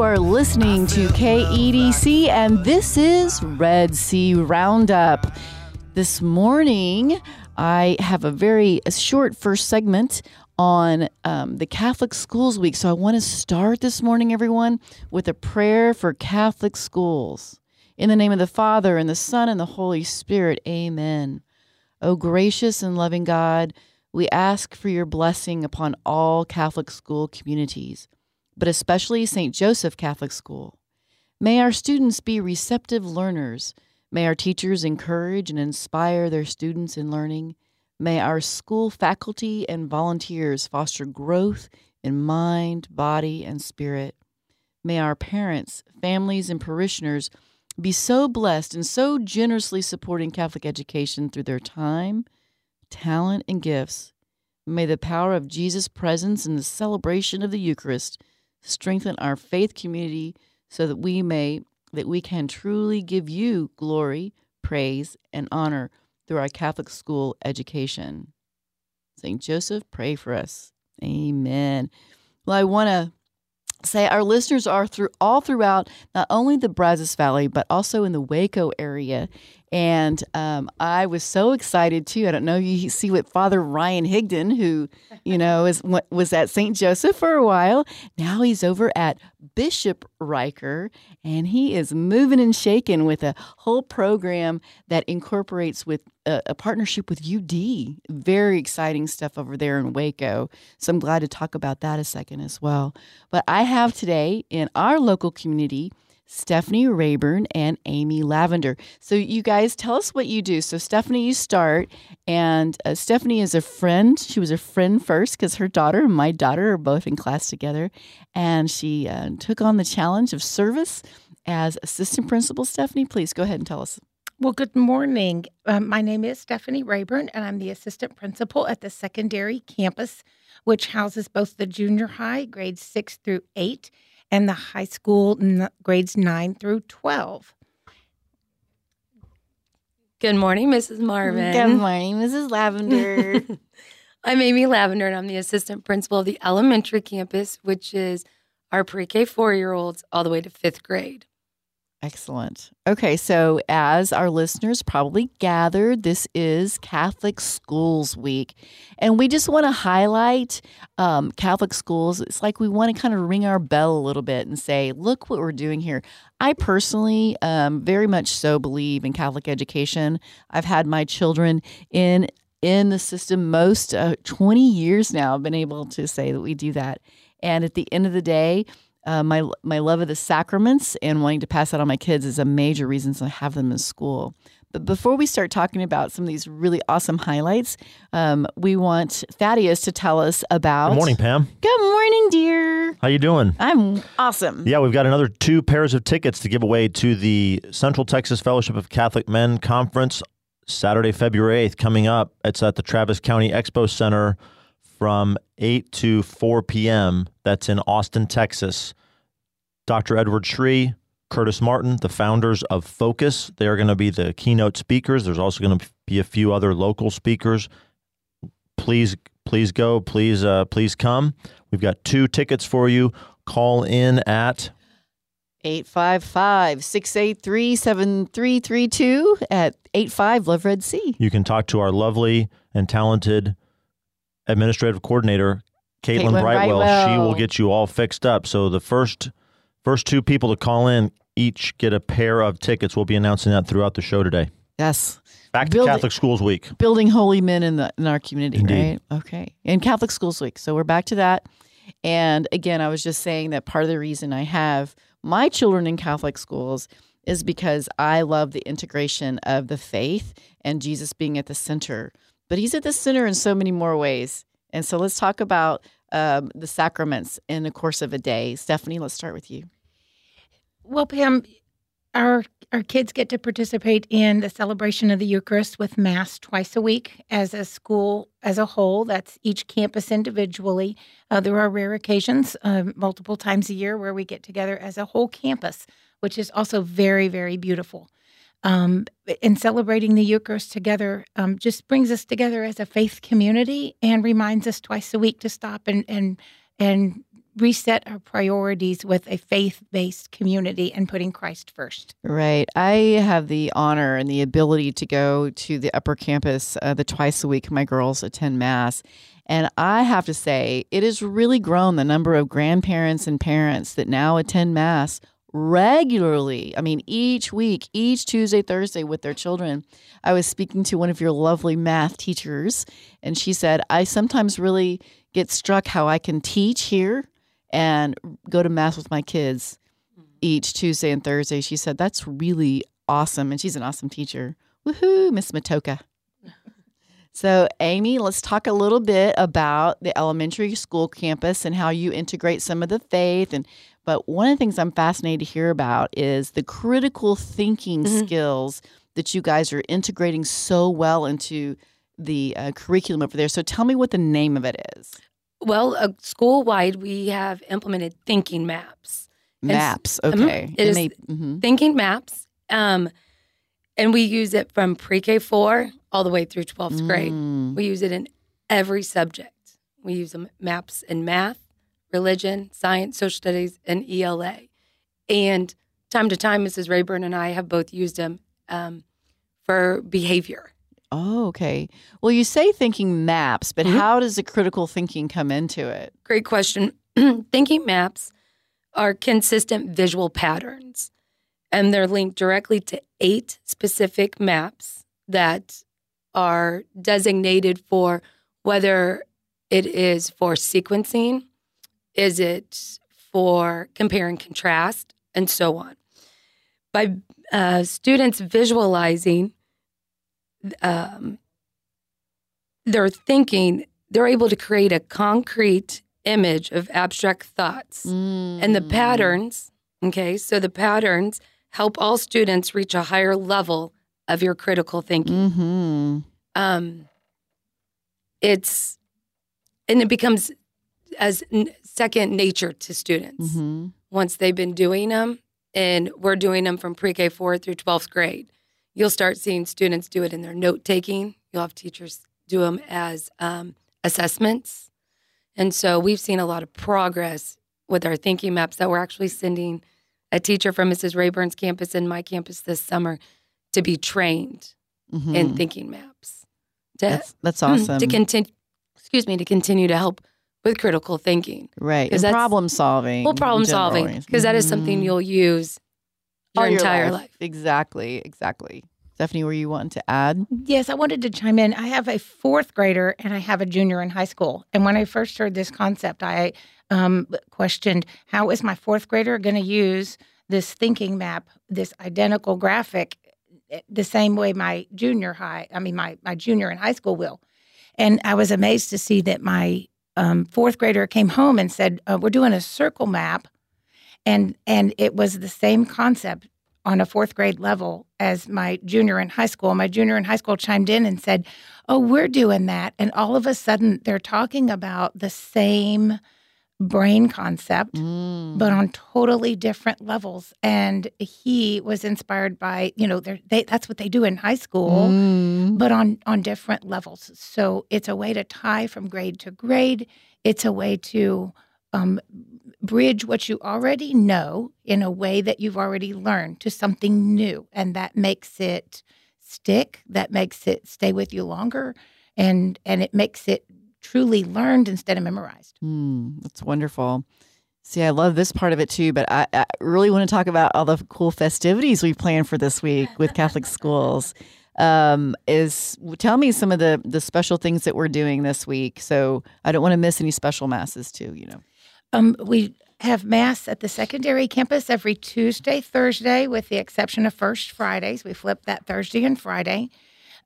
You are listening to KEDC, and this is Red Sea Roundup. This morning, I have a very short first segment on um, the Catholic Schools Week. So I want to start this morning, everyone, with a prayer for Catholic schools. In the name of the Father, and the Son, and the Holy Spirit, amen. O gracious and loving God, we ask for your blessing upon all Catholic school communities, but especially St. Joseph Catholic School. May our students be receptive learners. May our teachers encourage and inspire their students in learning. May our school faculty and volunteers foster growth in mind, body, and spirit. May our parents, families, and parishioners be so blessed and so generously supporting Catholic education through their time talent, and gifts. May the power of Jesus' presence in the celebration of the Eucharist strengthen our faith community so that we may that we can truly give you glory, praise, and honor through our Catholic school education. St. Joseph, pray for us. Amen. Well, I want to say our listeners are through all throughout not only the Brazos Valley but also in the Waco area. And um, I was so excited too. I don't know you see what Father Ryan Higdon, who you know is was at St. Joseph for a while. Now he's over at Bishop Reicher, and he is moving and shaking with a whole program that incorporates with a, a partnership with UD. Very exciting stuff over there in Waco. So I'm glad to talk about that a second as well. But I have today in our local community Stephanie Rayburn and Amy Lavender. So, you guys tell us what you do. So, Stephanie, you start. And uh, Stephanie is a friend. She was a friend first because her daughter and my daughter are both in class together. And she uh, took on the challenge of service as assistant principal. Stephanie, please go ahead and tell us. Well, good morning. Um, my name is Stephanie Rayburn, and I'm the assistant principal at the secondary campus, which houses both the junior high, grades six through eight and the high school n- grades 9 through 12. Good morning, Mrs. Marvin. Good morning, Mrs. Lavender. I'm Amy Lavender, and I'm the assistant principal of the elementary campus, which is our pre K four year olds all the way to fifth grade. Excellent. Okay, so as our listeners probably gathered, this is Catholic Schools Week. And we just want to highlight um, Catholic schools. It's like we want to kind of ring our bell a little bit and say, look what we're doing here. I personally um, very much so believe in Catholic education. I've had my children in in the system most uh, 20 years now. I've been able to say that we do that. And at the end of the day, uh, my my love of the sacraments and wanting to pass that on my kids is a major reason to have them in school. But before we start talking about some of these really awesome highlights, um, we want Thaddeus to tell us about. Good morning, Pam. Good morning, dear. How you doing? I'm awesome. Yeah, we've got another two pairs of tickets to give away to the Central Texas Fellowship of Catholic Men Conference Saturday, February 8th coming up. It's at the Travis County Expo Center from 8 to 4 p.m. That's in Austin, Texas. Dr. Edward Sri, Curtis Martin, the founders of Focus, they are going to be the keynote speakers. There's also going to be a few other local speakers. Please, please go. Please, uh, please come. We've got two tickets for you. Call in at 855 683 7332 at 85 Love Red Sea. You can talk to our lovely and talented administrative coordinator, Caitlin, Caitlin Brightwell. Brightwell. She will get you all fixed up. So the first first two people to call in each get a pair of tickets. We'll be announcing that throughout the show today. Yes. Back to Building- Catholic Schools Week. building holy men in the in our community, Indeed. right? Okay. And Catholic Schools Week. So we're back to that. And again, I was just saying that part of the reason I have my children in Catholic schools is because I love the integration of the faith and Jesus being at the center. But he's at the center in so many more ways. And so let's talk about um, the sacraments in the course of a day. Stephanie, let's start with you. Well, Pam, our our kids get to participate in the celebration of the Eucharist with Mass twice a week as a school as a whole. That's each campus individually. Uh, there are rare occasions, uh, multiple times a year, where we get together as a whole campus, which is also very, very beautiful. Um, and celebrating the Eucharist together um, just brings us together as a faith community and reminds us twice a week to stop and and and reset our priorities with a faith based community and putting Christ first. Right. I have the honor and the ability to go to the upper campus uh, the twice a week my girls attend Mass. And I have to say, it has really grown the number of grandparents and parents that now attend Mass regularly. I mean, each week, each Tuesday, Thursday with their children. I was speaking to one of your lovely math teachers, and she said, I sometimes really get struck how I can teach here and go to math with my kids mm-hmm. each Tuesday and Thursday. She said, That's really awesome. And she's an awesome teacher. Woohoo, Miss Matoka. So, Amy, let's talk a little bit about the elementary school campus and how you integrate some of the faith. And but one of the things I'm fascinated to hear about is the critical thinking Mhm. skills that you guys are integrating so well into the uh, curriculum over there. So, tell me what the name of it is. Well, uh, school wide, we have implemented thinking maps. And Maps. Mhm. Okay. It is- mhm. Thinking maps. Um, and we use it from pre K 4 all the way through 12th grade. Mm. We use it in every subject. We use them maps in math, religion, science, social studies, and ELA. And time to time, Mrs. Rayburn and I have both used them um, for behavior. Oh, okay. Well, you say thinking maps, but Mhm. how does the critical thinking come into it? Great question. Thinking maps are consistent visual patterns, and they're linked directly to eight specific maps that are designated for whether it is for sequencing, is it for compare and contrast, and so on. By uh, students visualizing um, their thinking, they're able to create a concrete image of abstract thoughts and the Mm. patterns. Okay, so the patterns help all students reach a higher level of your critical thinking. Mm-hmm. Um, it's and it becomes as n- second nature to students Mm-hmm. once they've been doing them, and we're doing them from pre K four through twelfth grade. You'll start seeing students do it in their note taking. You'll have teachers do them as um, assessments, and so we've seen a lot of progress with our thinking maps that we're actually sending a teacher from Mrs. Rayburn's campus and my campus this summer to be trained Mm-hmm. in thinking maps. To, that's that's awesome. to continue, excuse me, to continue to help with critical thinking. Right. And that's- problem solving. Well, problem in general. solving, because is something you'll use your All entire life. Exactly. Exactly. Stephanie, were you wanting to add? Yes, I wanted to chime in. I have a fourth grader and I have a junior in high school. And when I first heard this concept, I um, questioned how is my fourth grader going to use this thinking map, this identical graphic, eh, the same way my junior high, I mean, my, my junior in high school will. And I was amazed to see that my um, fourth grader came home and said, uh, We're doing a circle map. And, and it was the same concept on a fourth grade level as my junior in high school. My junior in high school chimed in and said, Oh, we're doing that. And all of a sudden, they're talking about the same brain concept, Mm. but on totally different levels. And he was inspired by, you know, they're- that's what they do in high school. Mm. But on on different levels, so it's a way to tie from grade to grade. It's a way to um, bridge what you already know in a way that you've already learned to something new, and that makes it stick. That makes it stay with you longer, and and it makes it truly learned instead of memorized. Mm, that's wonderful. See, I love this part of it too, but I, I really want to talk about all the cool festivities we planned for this week with Catholic schools. Um, is tell me some of the the special things that we're doing this week, so I don't want to miss any special masses too. You know. Um, we have mass at the secondary campus every Tuesday, Thursday, with the exception of First Fridays. We flip that Thursday and Friday.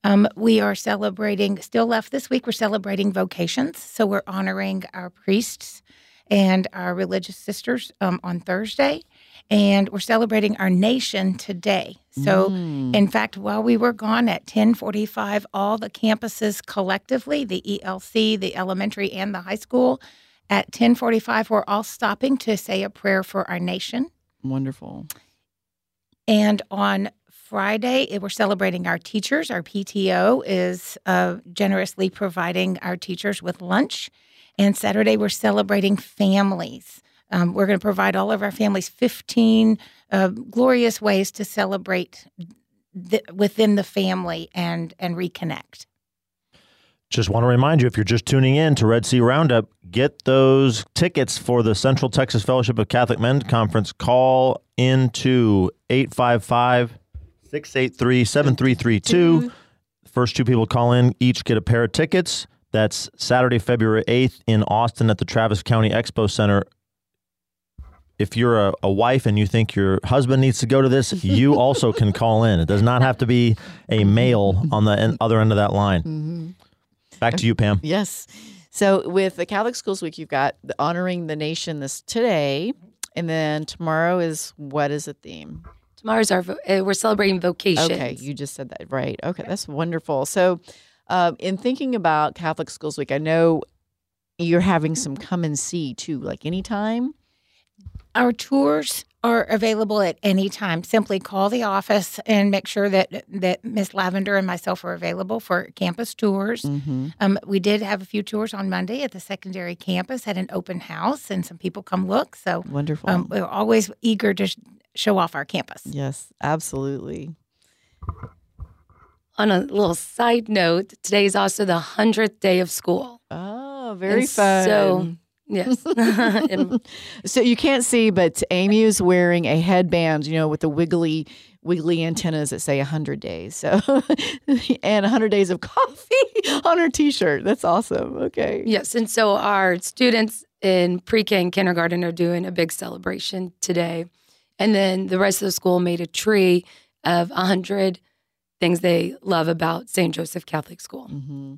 Um, we are celebrating, still left this week, we're celebrating vocations. So we're honoring our priests and our religious sisters um, on Thursday. And we're celebrating our nation today. So, Mm. in fact, while we were gone at 1045, all the campuses collectively, the ELC, the elementary and the high school, at 1045, we're all stopping to say a prayer for our nation. Wonderful. And on Friday, we're celebrating our teachers. Our PTO is uh, generously providing our teachers with lunch. And Saturday, we're celebrating families. Um, we're going to provide all of our families 15 uh, glorious ways to celebrate th- within the family and, and reconnect. Just want to remind you if you're just tuning in to Red Sea Roundup, get those tickets for the Central Texas Fellowship of Catholic Men Conference. Call into 855 683 7332. First two people call in each get a pair of tickets. That's Saturday, February 8th in Austin at the Travis County Expo Center. If you're a, a wife and you think your husband needs to go to this, you also can call in. It does not have to be a male on the en- other end of that line. Mm-hmm. Back to you, Pam. Yes. So with the Catholic Schools Week, you've got the honoring the nation this today, and then tomorrow is what is the theme? Tomorrow's our vo- uh, we're celebrating vocations. Okay, you just said that right. Okay, that's wonderful. So, um, in thinking about Catholic Schools Week, I know you're having some come and see too, like anytime. Our tours are available at any time. Simply call the office and make sure that that Miss Lavender and myself are available for campus tours. Mm-hmm. Um, we did have a few tours on Monday at the secondary campus, had an open house, and some people come look. So Wonderful. um, we're always eager to sh- show off our campus. yes, absolutely. On a little side note, today is also the hundredth day of school. Oh, very And fun. So yes, So you can't see, but Amy is wearing a headband, you know, with the wiggly, wiggly antennas that say 100 days. So, and 100 days of coffee on her t-shirt. That's awesome. Okay. yes, and so our students in pre-K and kindergarten are doing a big celebration today, and then the rest of the school made a tree of a hundred things they love about St. Joseph Catholic School. hmm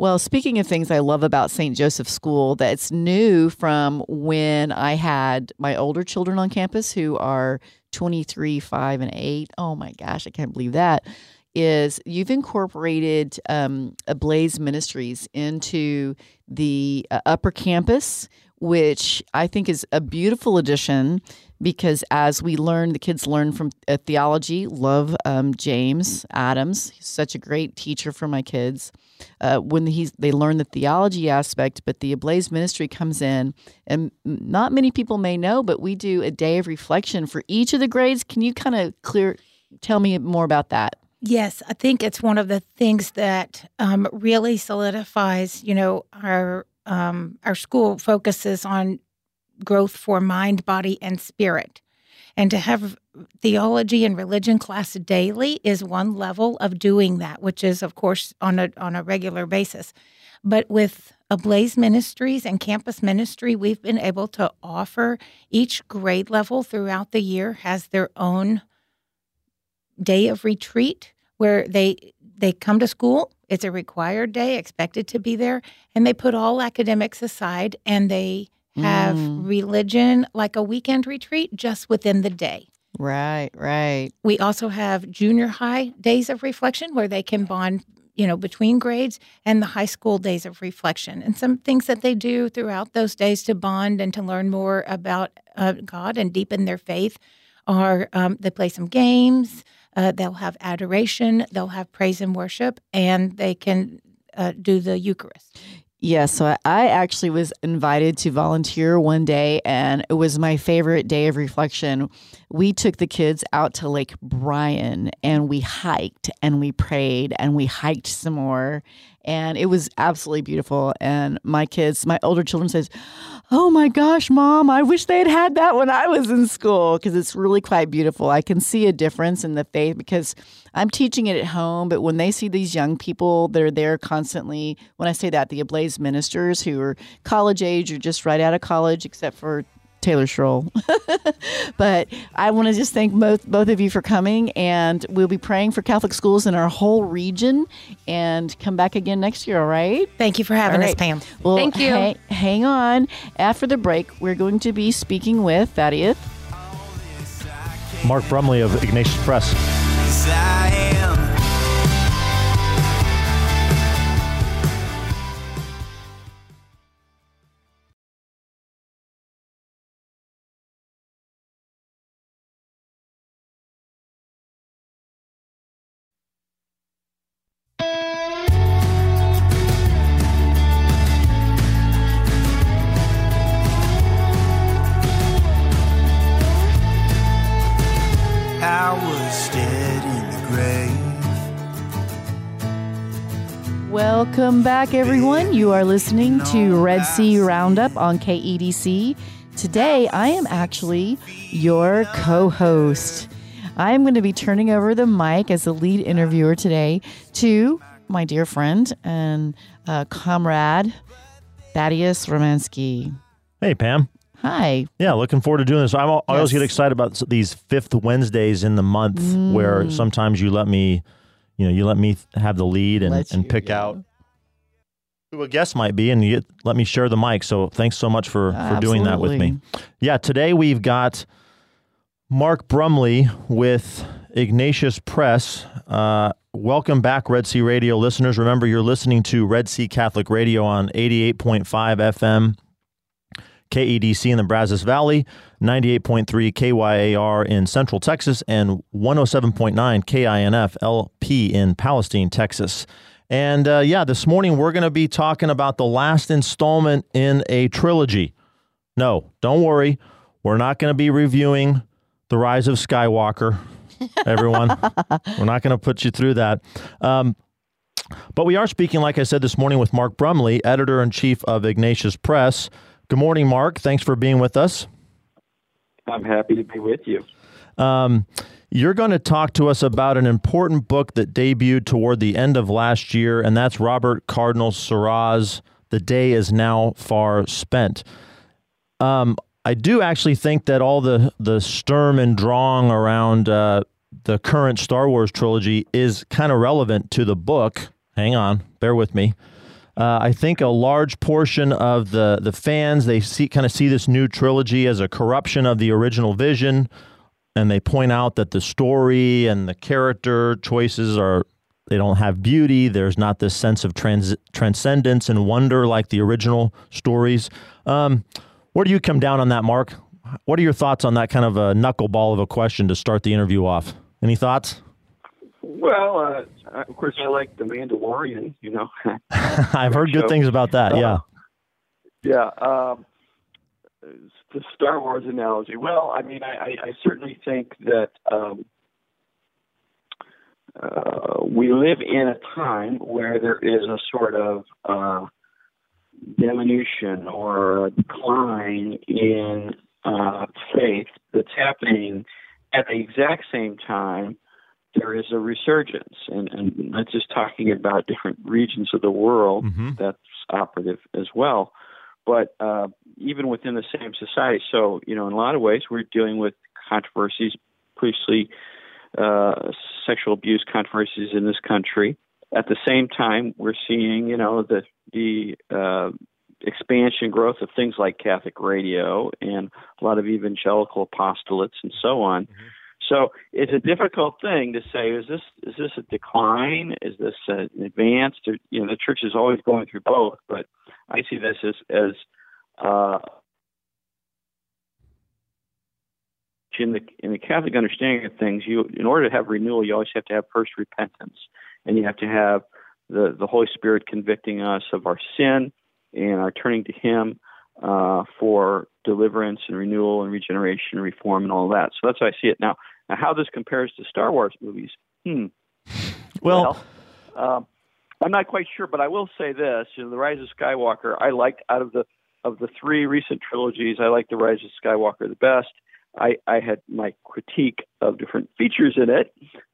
Well, speaking of things I love about St. Joseph School, that's new from when I had my older children on campus who are 23, 5, and 8. Oh my gosh, I can't believe that. Is you've incorporated um, Blaze Ministries into the uh, upper campus, which I think is a beautiful addition because as we learn, the kids learn from uh, theology. Love um, James Adams; he's such a great teacher for my kids. Uh, when he's they learn the theology aspect, but the Ablaze Ministry comes in, and not many people may know, but we do a day of reflection for each of the grades. Can you kind of clear tell me more about that? Yes, I think it's one of the things that um, really solidifies, you know, our um, our school focuses on growth for mind, body, and spirit. And to have theology and religion class daily is one level of doing that, which is, of course, on a on a regular basis. But with Ablaze Ministries and Campus Ministry, we've been able to offer each grade level throughout the year has their own day of retreat where they they come to school. It's a required day, expected to be there, and they put all academics aside and they have Mm. religion like a weekend retreat just within the day. Right, right. We also have junior high days of reflection where they can bond, you know, between grades and the high school days of reflection and some things that they do throughout those days to bond and to learn more about uh, God and deepen their faith are um, they play some games, uh, they'll have adoration, they'll have praise and worship, and they can uh, do the Eucharist. Yeah, so I- actually was invited to volunteer one day, and it was my favorite day of reflection. We took the kids out to Lake Bryan and we hiked and we prayed and we hiked some more. And it was absolutely beautiful. And my kids, my older children says, Oh my gosh, mom, I wish they had had that when I was in school because it's really quite beautiful. I can see a difference in the faith because I'm teaching it at home, but when they see these young people that are there constantly, when I say that, the Ablaze ministers who are college age or just right out of college, except for Taylor Schroll. but I want to just thank both both of you for coming, and we'll be praying for Catholic schools in our whole region. And come back again next year. All right. Thank you for having All us. Pam. Well, Thank you. ha- hang on. After the break, we're going to be speaking with Thaddeus. Mark Brumley of Ignatius Press. Welcome back, everyone. You are listening to Red Sea Roundup on KEDC. Today, I am actually your co host. I am going to be turning over the mic as the lead interviewer today to my dear friend and uh, comrade, Thaddeus Romansky. Hey, Pam. Hi. Yeah, looking forward to doing this. I'm, I always get excited about these fifth Wednesdays in the month where Mm. sometimes you let me, you know, you let me have the lead and, Let and pick yeah. out who a guest might be and you let me share the mic. So thanks so much for, for doing that with me. Yeah, today we've got Mark Brumley with Ignatius Press. Uh, welcome back, Red Sea Radio listeners. Remember, you're listening to Red Sea Catholic Radio on 88.5 FM, KEDC in the Brazos Valley, 98.3 KYAR in Central Texas, and 107.9 KINF LP in Palestine, Texas. And uh, yeah, this morning we're going to be talking about the last installment in a trilogy. No, don't worry. We're not going to be reviewing The Rise of Skywalker, everyone. We're not going to put you through that. Um, but we are speaking, like I said this morning, with Mark Brumley, editor in chief of Ignatius Press. Good morning, Mark. Thanks for being with us. I'm happy to be with you. Um, you're going to talk to us about an important book that debuted toward the end of last year, and that's Robert Cardinal Sarah's The Day Is Now Far Spent. Um, I do actually think that all the, the Sturm and Drang around uh, the current Star Wars trilogy is kind of relevant to the book. Hang on, bear with me. Uh, I think a large portion of the the fans they see kind of see this new trilogy as a corruption of the original vision, and they point out that the story and the character choices are they don't have beauty. There's not this sense of trans- transcendence and wonder like the original stories. Um, where do you come down on that, Mark? What are your thoughts on that kind of a knuckleball of a question to start the interview off? Any thoughts? Well, uh, of course, I like The Mandalorian, you know. I've heard good things about that. Yeah. yeah. Um, the Star Wars analogy. Well, I mean, I, I, I certainly think that um, uh, we live in a time where there is a sort of uh, diminution or a decline in uh, faith that's happening at the exact same time there is a resurgence, and, and not just talking about different regions of the world, Mhm. that's operative as well, but uh, even within the same society. So, you know, in a lot of ways, we're dealing with controversies, priestly uh, sexual abuse controversies in this country. At the same time, we're seeing, you know, the the uh, expansion growth of things like Catholic radio and a lot of evangelical apostolates and so on. So it's a difficult thing to say. Is this is this a decline? Is this an advance? You know, the church is always going through both, but I see this as as uh, in the in the Catholic understanding of things. You, in order to have renewal, you always have to have first repentance, and you have to have the the Holy Spirit convicting us of our sin and our turning to Him uh, for deliverance and renewal and regeneration and reform and all that. So that's how I see it now. Now, how this compares to Star Wars movies? Hmm. Well, um, I'm not quite sure, but I will say this: you know, the Rise of Skywalker. I liked out of the of the three recent trilogies, I liked the Rise of Skywalker the best. I, I had my critique of different features in it,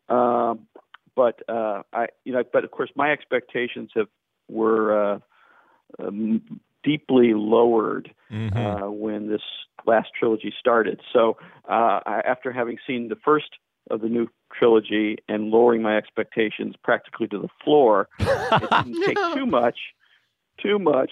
um, but uh, I you know, but of course, my expectations have were uh, um, deeply lowered Mhm. uh, when this last trilogy started. So uh, I, after having seen the first of the new trilogy and lowering my expectations practically to the floor, it didn't take too much, too much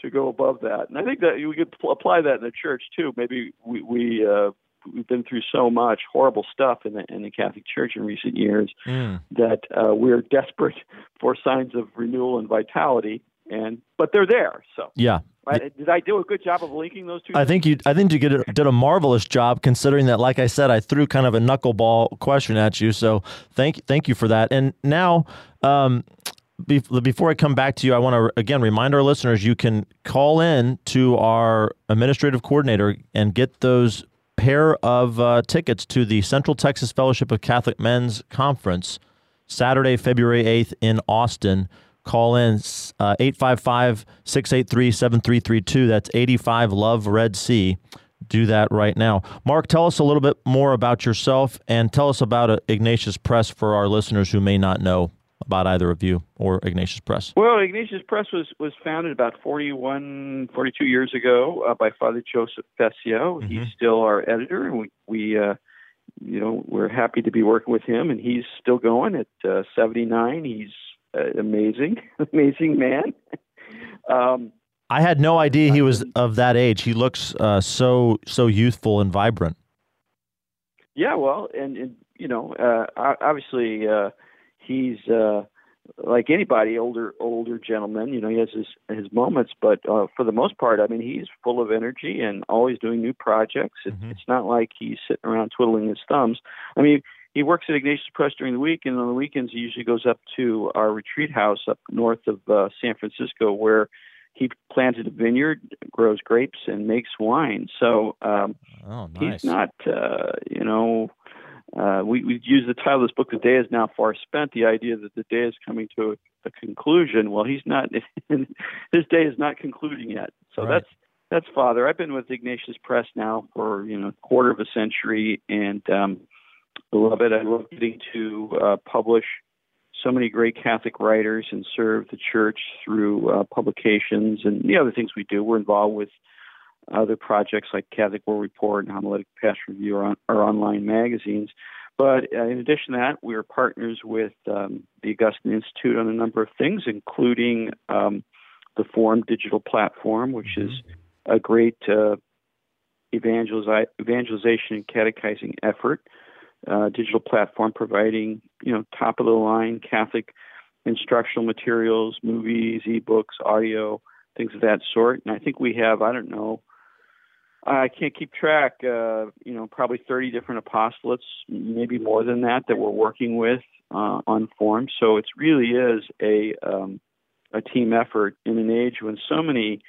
to go above that. And I think that we could pl- apply that in the church too. Maybe we, we uh, we've been through so much horrible stuff in the in the Catholic Church in recent years Mm. that uh, we're desperate for signs of renewal and vitality. And but they're there. So Yeah. Did I do a good job of linking those two? I think you. I think you did a, did a marvelous job, considering that, like I said, I threw kind of a knuckleball question at you. So thank thank you for that. And now, um, before I come back to you, I want to again remind our listeners you can call in to our administrative coordinator and get those pair of uh, tickets to the Central Texas Fellowship of Catholic Men's Conference, Saturday, February eighth in Austin. Call in uh, 855 683 7332. That's 85 Love Red Sea. Do that right now. Mark, tell us a little bit more about yourself and tell us about uh, Ignatius Press for our listeners who may not know about either of you or Ignatius Press. Well, Ignatius Press was, was founded about 41, 42 years ago uh, by Father Joseph Fessio. He's still our editor, and we, we uh, you know, we're happy to be working with him. And he's still going at uh, 79. He's uh, amazing, amazing man. um, I had no idea he was of that age. He looks uh, so so youthful and vibrant. Yeah, well, and, and you know, uh, obviously, uh, he's uh, like anybody, older older gentleman. You know, he has his his moments, but uh, for the most part, I mean, he's full of energy and always doing new projects. It, Mhm. It's not like he's sitting around twiddling his thumbs. I mean, he works at Ignatius Press during the week, and on the weekends, he usually goes up to our retreat house up north of uh, San Francisco, where he planted a vineyard, grows grapes, and makes wine. So. Um, Oh, nice. He's not, uh, you know, uh, we, we use the title of this book, The Day is Now Far Spent, the idea that the day is coming to a, a conclusion. Well, he's not, his day is not concluding yet. So Right. that's, that's Father. I've been with Ignatius Press now for, you know, a quarter of a century and um, love it. I love getting to uh, publish so many great Catholic writers and serve the church through uh, publications and the other things we do. We're involved with other projects like Catholic World Report and Homiletic & Pastoral Review on, are online magazines. But uh, in addition to that, we are partners with um, the Augustine Institute on a number of things, including um, the FORMED digital platform, which is a great uh, evangelizi- evangelization and catechizing effort. Uh, digital platform providing, you know, top of the line Catholic instructional materials, movies, ebooks, audio, things of that sort. And I think we have, I don't know, I can't keep track, uh, you know, probably 30 different apostolates, maybe more than that, that we're working with uh, on FORMED. So it really is a, um, a team effort in an age when so many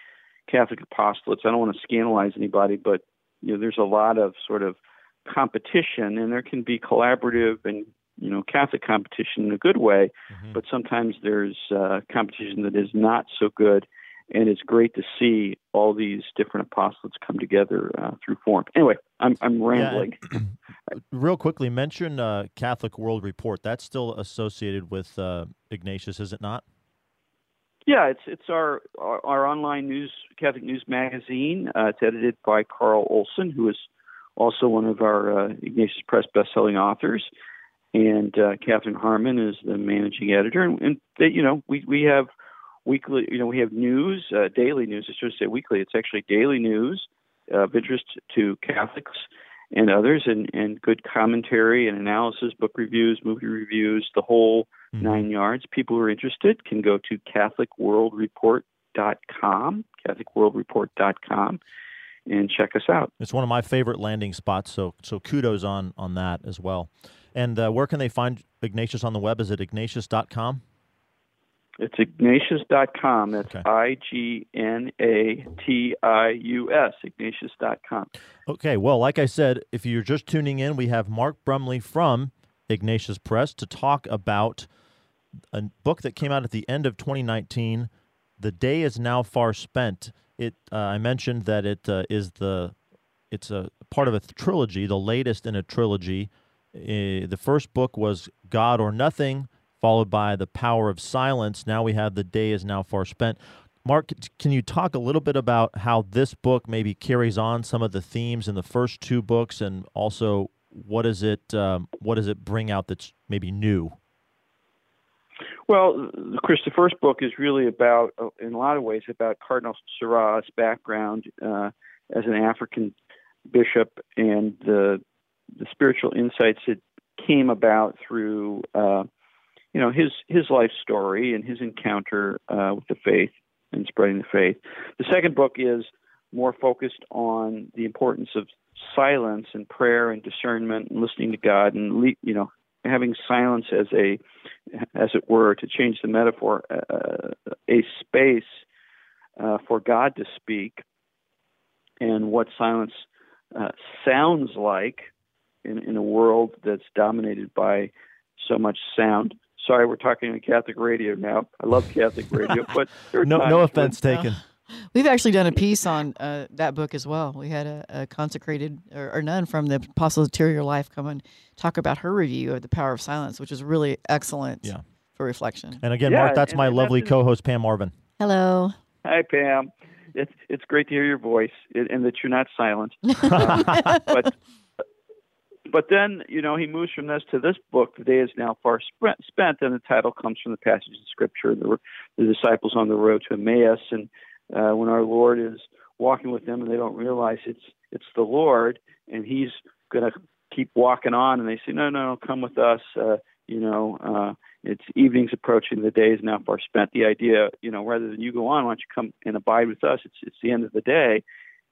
Catholic apostolates, I don't want to scandalize anybody, but, you know, there's a lot of sort of competition and there can be collaborative and, you know, Catholic competition in a good way Mhm. but sometimes there's uh, competition that is not so good. And it's great to see all these different apostolates come together uh, through FORMED. Anyway, I'm, I'm rambling. Real quickly, mention uh, Catholic World Report. That's still associated with uh, Ignatius, is it not? Yeah, it's it's our, our our online news Catholic news magazine. Uh, it's edited by Carl Olson, who is also one of our uh, Ignatius Press best-selling authors, and uh, Catherine Harmon is the managing editor. And, and they, you know, we we have weekly, you know, we have news, uh, daily news. I should say weekly. It's actually daily news of interest to Catholics and others, and and good commentary and analysis, book reviews, movie reviews, the whole Mhm. nine yards. People who are interested can go to CatholicWorldReport.com, CatholicWorldReport.com, and check us out. It's one of my favorite landing spots. So so kudos on on that as well. And uh, where can they find Ignatius on the web? Is it ignatius.com? It's Ignatius.com. That's Okay. I G N A T I U S, Ignatius.com. Okay, well, like I said, if you're just tuning in, we have Mark Brumley from Ignatius Press to talk about a book that came out at the end of 2019. The day is now far spent. It uh, I mentioned that it uh, is the it's a part of a trilogy, the latest in a trilogy. Uh, the first book was God or Nothing, followed by The Power of Silence. Now we have The Day is Now Far Spent. Mark, can you talk a little bit about how this book maybe carries on some of the themes in the first two books, and also what does it um, what does it bring out that's maybe new? Well, Chris, the first book is really about, uh, in a lot of ways, about Cardinal Sarah's background uh, as an African bishop and the the spiritual insights that came about through, uh, you know, his his life story and his encounter uh, with the faith and spreading the faith. The second book is more focused on the importance of silence and prayer and discernment and listening to God and you know having silence as a as it were to change the metaphor uh, a space uh, for God to speak and what silence uh, sounds like in, in a world that's dominated by so much sound sorry, we're talking on Catholic radio now. I love Catholic radio, but no, no offense when, taken. Uh, we've actually done a piece on uh, that book as well. We had a, a consecrated or, or, nun from the Apostles' Interior Life come and talk about her review of the power of silence, which is really excellent yeah. for reflection. And again, yeah, Mark, that's my lovely co-host Pam Marvin. Hello. Hi, Pam. It's it's great to hear your voice and that you're not silent. um, but but then, you know, he moves from this to this book, The Day is Now Far Spent, and the title comes from the passage in Scripture, the, the disciples on the road to Emmaus, and uh, when our Lord is walking with them and they don't realize it's it's the Lord, and He's going to keep walking on, and they say, no, no, come with us. Uh, you know, uh, it's evening's approaching, the day is now far spent. The idea, you know, rather than you go on, why don't you come and abide with us? It's it's the end of the day,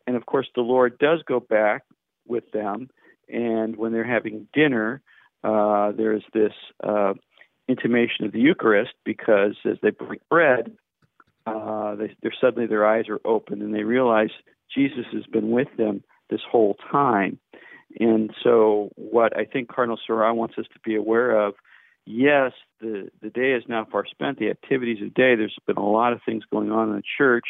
and of course, the Lord does go back with them and when they're having dinner, uh, there's this uh, intimation of the Eucharist because as they break bread, uh, they, they're suddenly their eyes are open and they realize Jesus has been with them this whole time. And so, what I think Cardinal Sarah wants us to be aware of yes, the, the day is now far spent, the activities of the day, there's been a lot of things going on in the church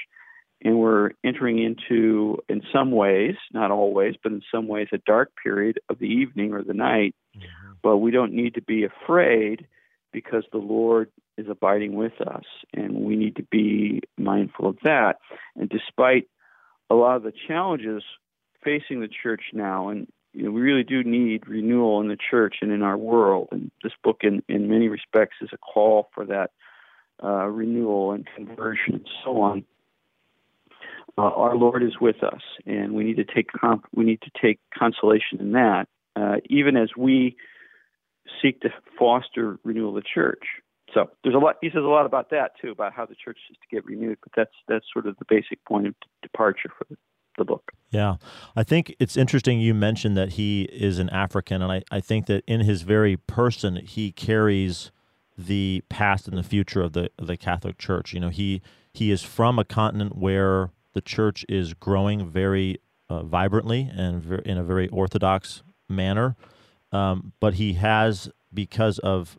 and we're entering into, in some ways, not always, but in some ways, a dark period of the evening or the night. Mm-hmm. But we don't need to be afraid because the Lord is abiding with us, and we need to be mindful of that. And despite a lot of the challenges facing the church now, and you know, we really do need renewal in the church and in our world. And this book, in, in many respects, is a call for that uh, renewal and conversion and so on uh, our Lord is with us, and we need to take comp- we need to take consolation in that, uh, even as we seek to foster renewal of the church. So there's a lot. He says a lot about that too, about how the church is to get renewed. But that's that's sort of the basic point of departure for the, book. Yeah, I think it's interesting you mentioned that he is an African, and I, I think that in his very person he carries the past and the future of the of the Catholic Church. You know, he he is from a continent where the church is growing very uh, vibrantly and ver- in a very orthodox manner. Um, but he has, because of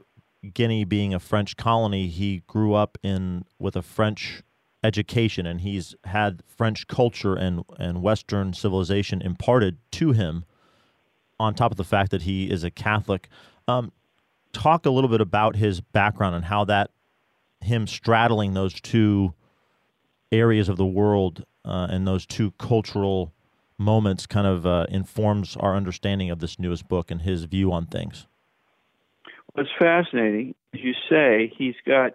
Guinea being a French colony, he grew up in with a French education, and he's had French culture and and Western civilization imparted to him. On top of the fact that he is a Catholic, um, talk a little bit about his background and how that him straddling those two areas of the world uh, and those two cultural moments kind of uh, informs our understanding of this newest book and his view on things. What's fascinating, as you say, he's got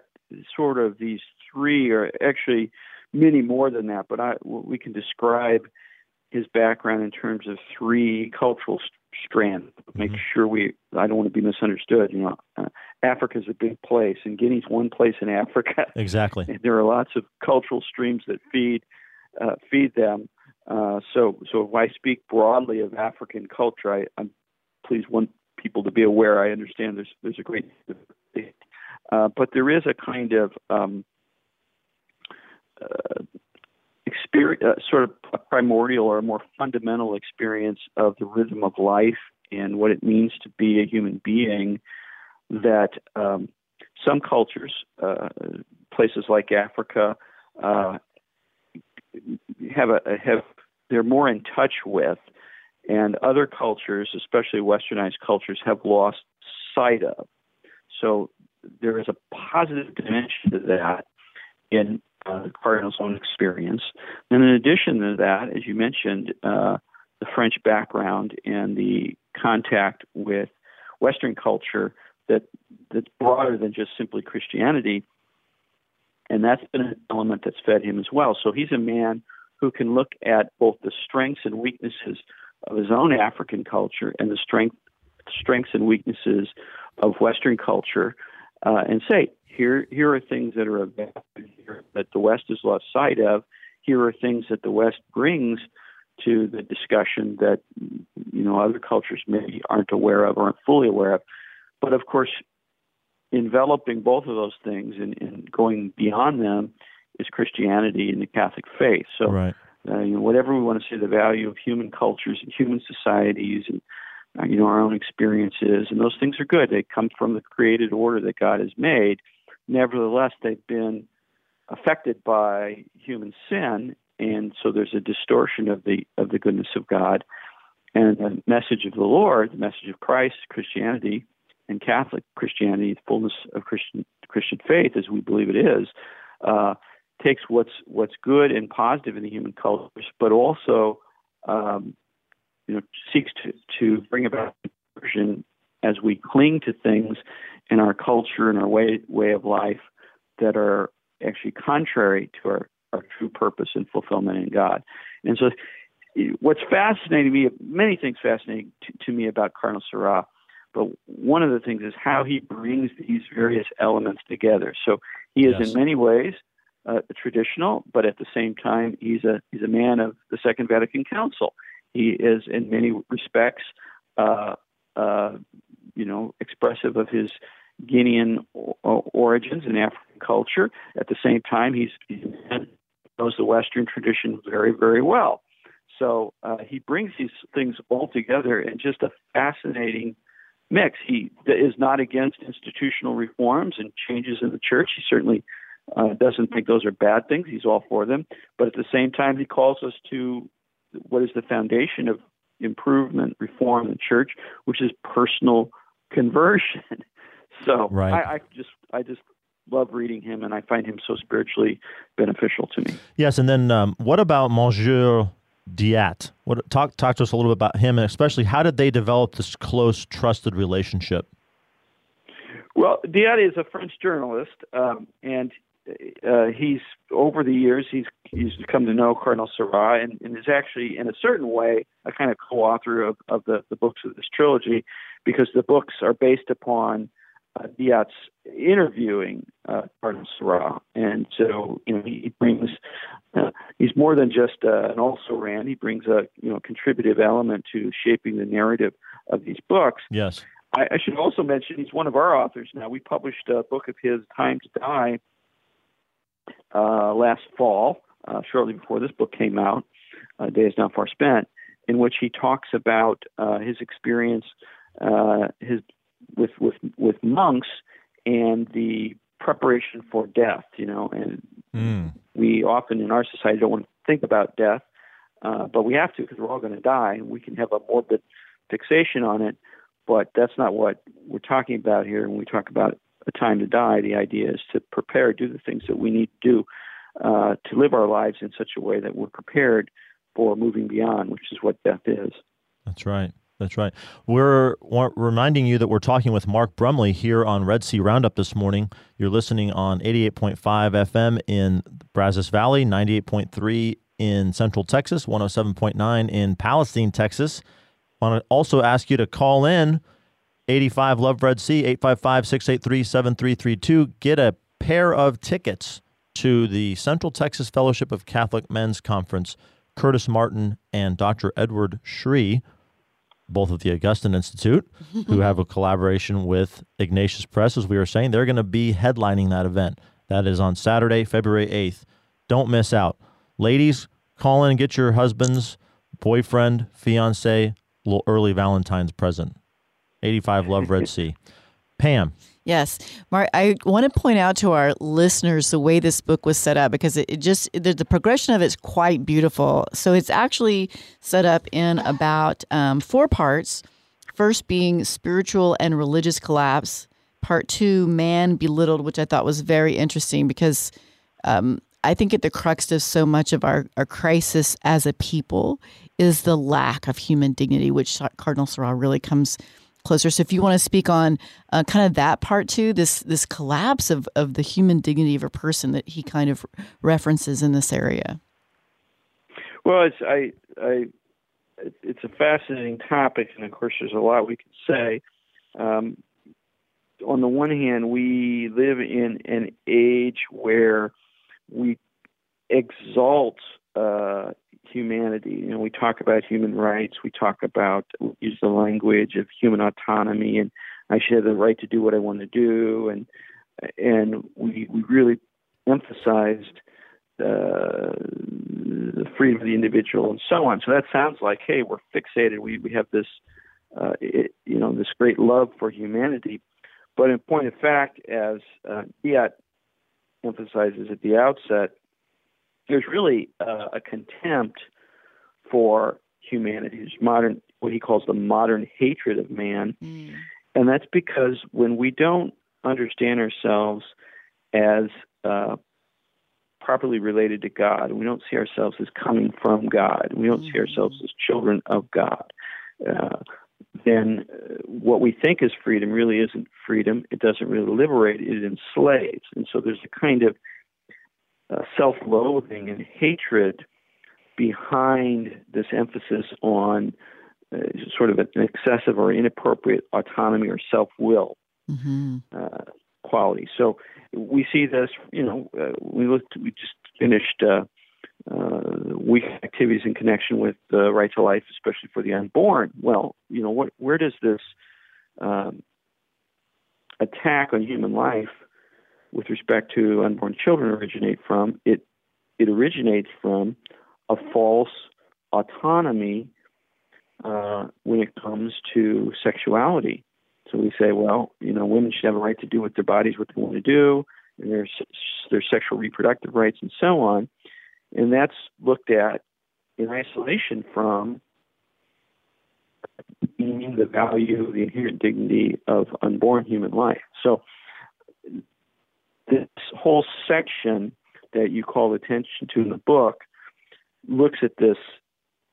sort of these three, or actually many more than that, but I, we can describe his background in terms of three cultural st- strands. Make mm-hmm. sure we, I don't want to be misunderstood. You know, uh, Africa is a big place, and Guinea's one place in Africa. Exactly. and there are lots of cultural streams that feed uh, feed them. Uh, so, so if I speak broadly of African culture, I, I'm please want people to be aware. I understand there's there's a great, uh, but there is a kind of um, uh, experience, uh, sort of a primordial or a more fundamental experience of the rhythm of life and what it means to be a human being. That um, some cultures, uh, places like Africa, uh, have a have they're more in touch with, and other cultures, especially westernized cultures, have lost sight of. So there is a positive dimension to that in uh, the Cardinal's own experience. And in addition to that, as you mentioned, uh, the French background and the contact with Western culture that that's broader than just simply Christianity. And that's been an element that's fed him as well. So he's a man who can look at both the strengths and weaknesses of his own African culture and the strength, strengths and weaknesses of Western culture, uh, and say, here, here are things that are value that the West has lost sight of. Here are things that the West brings to the discussion that you know other cultures maybe aren't aware of or aren't fully aware of. But of course, enveloping both of those things and, and going beyond them is Christianity and the Catholic faith. So, right. uh, you know, whatever we want to say the value of human cultures and human societies and uh, you know our own experiences and those things are good. They come from the created order that God has made. Nevertheless, they've been affected by human sin, and so there's a distortion of the of the goodness of God. And the message of the Lord, the message of Christ, Christianity, and Catholic Christianity, the fullness of Christian Christian faith, as we believe it is, uh, takes what's what's good and positive in the human cultures, but also um, you know seeks to to bring about conversion as we cling to things in our culture and our way way of life that are actually contrary to our, our true purpose and fulfillment in God. And so, what's fascinating me, many things fascinating to, to me about Cardinal Sarah, but one of the things is how he brings these various elements together. So he is Yes. in many ways uh, traditional, but at the same time, he's a he's a man of the Second Vatican Council. He is, in many respects, uh, uh, you know, expressive of his Guinean origins and African culture. At the same time, he's, who knows the Western tradition very, very well. So uh, he brings these things all together in just a fascinating mix. He is not against institutional reforms and changes in the church. He certainly uh, doesn't think those are bad things. He's all for them. But at the same time, he calls us to what is the foundation of improvement, reform in the church, which is personal conversion. So Right. I, I just I just love reading him, and I find him so spiritually beneficial to me. Yes, and then um, what about Monsieur Diat? What talk talk to us a little bit about him, and especially how did they develop this close, trusted relationship? Well, Diat is a French journalist, um, and uh, he's over the years he's he's come to know Cardinal Sarah, and, and is actually in a certain way a kind of co-author of, of the, the books of this trilogy, because the books are based upon uh, Diat's interviewing uh, Cardinal Sarah, and so you know he, he brings uh, he's more than just uh, an also ran. He brings a you know contributive element to shaping the narrative of these books. Yes. I, I should also mention he's one of our authors now. We published a book of his, Time to Die, uh, last fall, uh, shortly before this book came out, uh, Day is Now Far Spent, in which he talks about uh, his experience uh, his with with with monks and the preparation for death. You know, and Mm. we often in our society don't want to think about death, uh, but we have to because we're all going to die, and we can have a morbid fixation on it. But that's not what we're talking about here. When we talk about a time to die, the idea is to prepare, do the things that we need to do uh, to live our lives in such a way that we're prepared for moving beyond, which is what death is. That's right. That's right. We're, we're reminding you that we're talking with Mark Brumley here on Red Sea Roundup this morning. You're listening on 88.5 FM in Brazos Valley, 98.3 in Central Texas, 107.9 in Palestine, Texas. I Want to also ask you to call in 85 Love Red Sea 855 683 7332. Get a pair of tickets to the Central Texas Fellowship of Catholic Men's Conference. Curtis Martin and Dr. Edward Sri, both of the Augustine Institute, who have a collaboration with Ignatius Press, as we were saying, they're going to be headlining that event. That is on Saturday, February 8th. Don't miss out. Ladies, call in and get your husband's boyfriend, fiance, little early Valentine's present. 85 Love Red Sea. Pam, Yes, Mark. I want to point out to our listeners the way this book was set up because it, it just the, the progression of it's quite beautiful. So it's actually set up in about um, four parts. First being spiritual and religious collapse. Part two, man belittled, which I thought was very interesting because um, I think at the crux of so much of our, our crisis as a people is the lack of human dignity, which Cardinal Sarah really comes closer. So if you want to speak on uh, kind of that part too, this this collapse of, of the human dignity of a person that he kind of references in this area. Well, it's I I it's a fascinating topic, and of course, there's a lot we can say. Um, on the one hand, we live in an age where we exalt uh, humanity. You know, we talk about human rights. We talk about use the language of human autonomy, and I should have the right to do what I want to do, and and we we really emphasized uh, the freedom of the individual and so on. So that sounds like, hey, we're fixated. We we have this, uh, it, you know, this great love for humanity. But in point of fact, as uh, Diat emphasizes at the outset, there's really uh, a contempt for humanity. There's modern, what he calls the modern hatred of man, mm. and that's because when we don't understand ourselves as uh, properly related to God, we don't see ourselves as coming from God, we don't mm. see ourselves as children of God. Uh, then uh, what we think is freedom really isn't freedom. It doesn't really liberate, it enslaves. And so there's a kind of uh, self loathing and hatred behind this emphasis on uh, sort of an excessive or inappropriate autonomy or self will mm-hmm. uh, quality. So we see this, you know, uh, we looked, we just finished uh, uh, week activities in connection with the right to life, especially for the unborn. Well, you know, what, where does this um, attack on human life with respect to unborn children originate from? It it originates from a false autonomy uh, when it comes to sexuality. So we say, well, you know, women should have a right to do with their bodies what they want to do, and their their sexual reproductive rights and so on and that's looked at in isolation from the value, the inherent dignity of unborn human life. So, this whole section that you call attention to in the book looks at this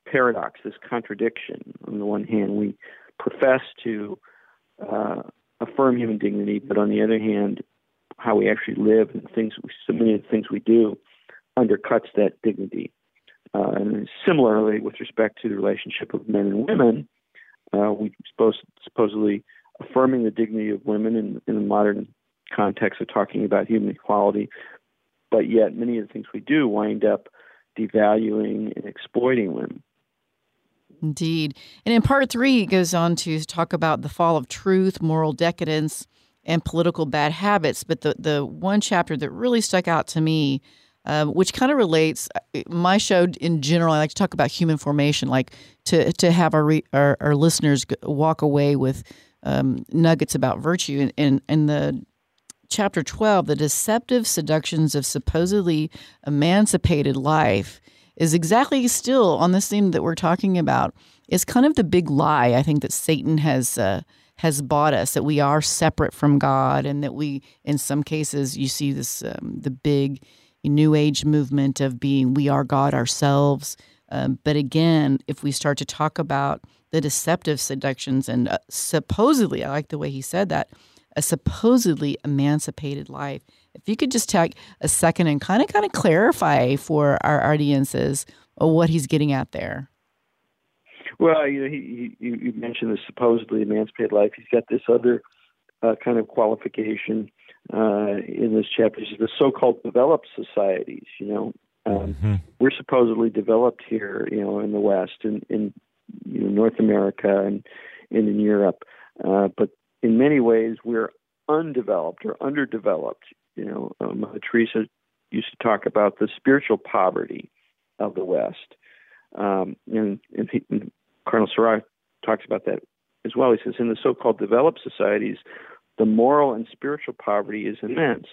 paradox, this contradiction. On the one hand, we profess to uh, affirm human dignity, but on the other hand, how we actually live and things, so many of the things we do undercuts that dignity. Uh, and similarly, with respect to the relationship of men and women, uh, we suppose, supposedly affirming the dignity of women in, in the modern context of talking about human equality, but yet many of the things we do wind up devaluing and exploiting women. Indeed. And in part three, it goes on to talk about the fall of truth, moral decadence, and political bad habits. But the, the one chapter that really stuck out to me um, which kind of relates. Uh, my show in general, I like to talk about human formation, like to to have our re, our, our, listeners walk away with um, nuggets about virtue. And in, in the chapter twelve, the deceptive seductions of supposedly emancipated life is exactly still on this theme that we're talking about. Is kind of the big lie I think that Satan has. Uh, has bought us that we are separate from God, and that we, in some cases, you see this um, the big new age movement of being we are God ourselves. Um, but again, if we start to talk about the deceptive seductions and uh, supposedly, I like the way he said that, a supposedly emancipated life. If you could just take a second and kind of kind of clarify for our audiences what he's getting at there. Well, you know, he, he you mentioned the supposedly emancipated life. He's got this other uh, kind of qualification uh, in this chapter is the so-called developed societies. You know, um, mm-hmm. we're supposedly developed here, you know, in the West and in, you know, North America and, and in Europe, uh, but in many ways we're undeveloped or underdeveloped. You know, um, Teresa used to talk about the spiritual poverty of the West, um, and, and, he, and Cardinal Sarah talks about that as well. He says in the so-called developed societies, the moral and spiritual poverty is immense.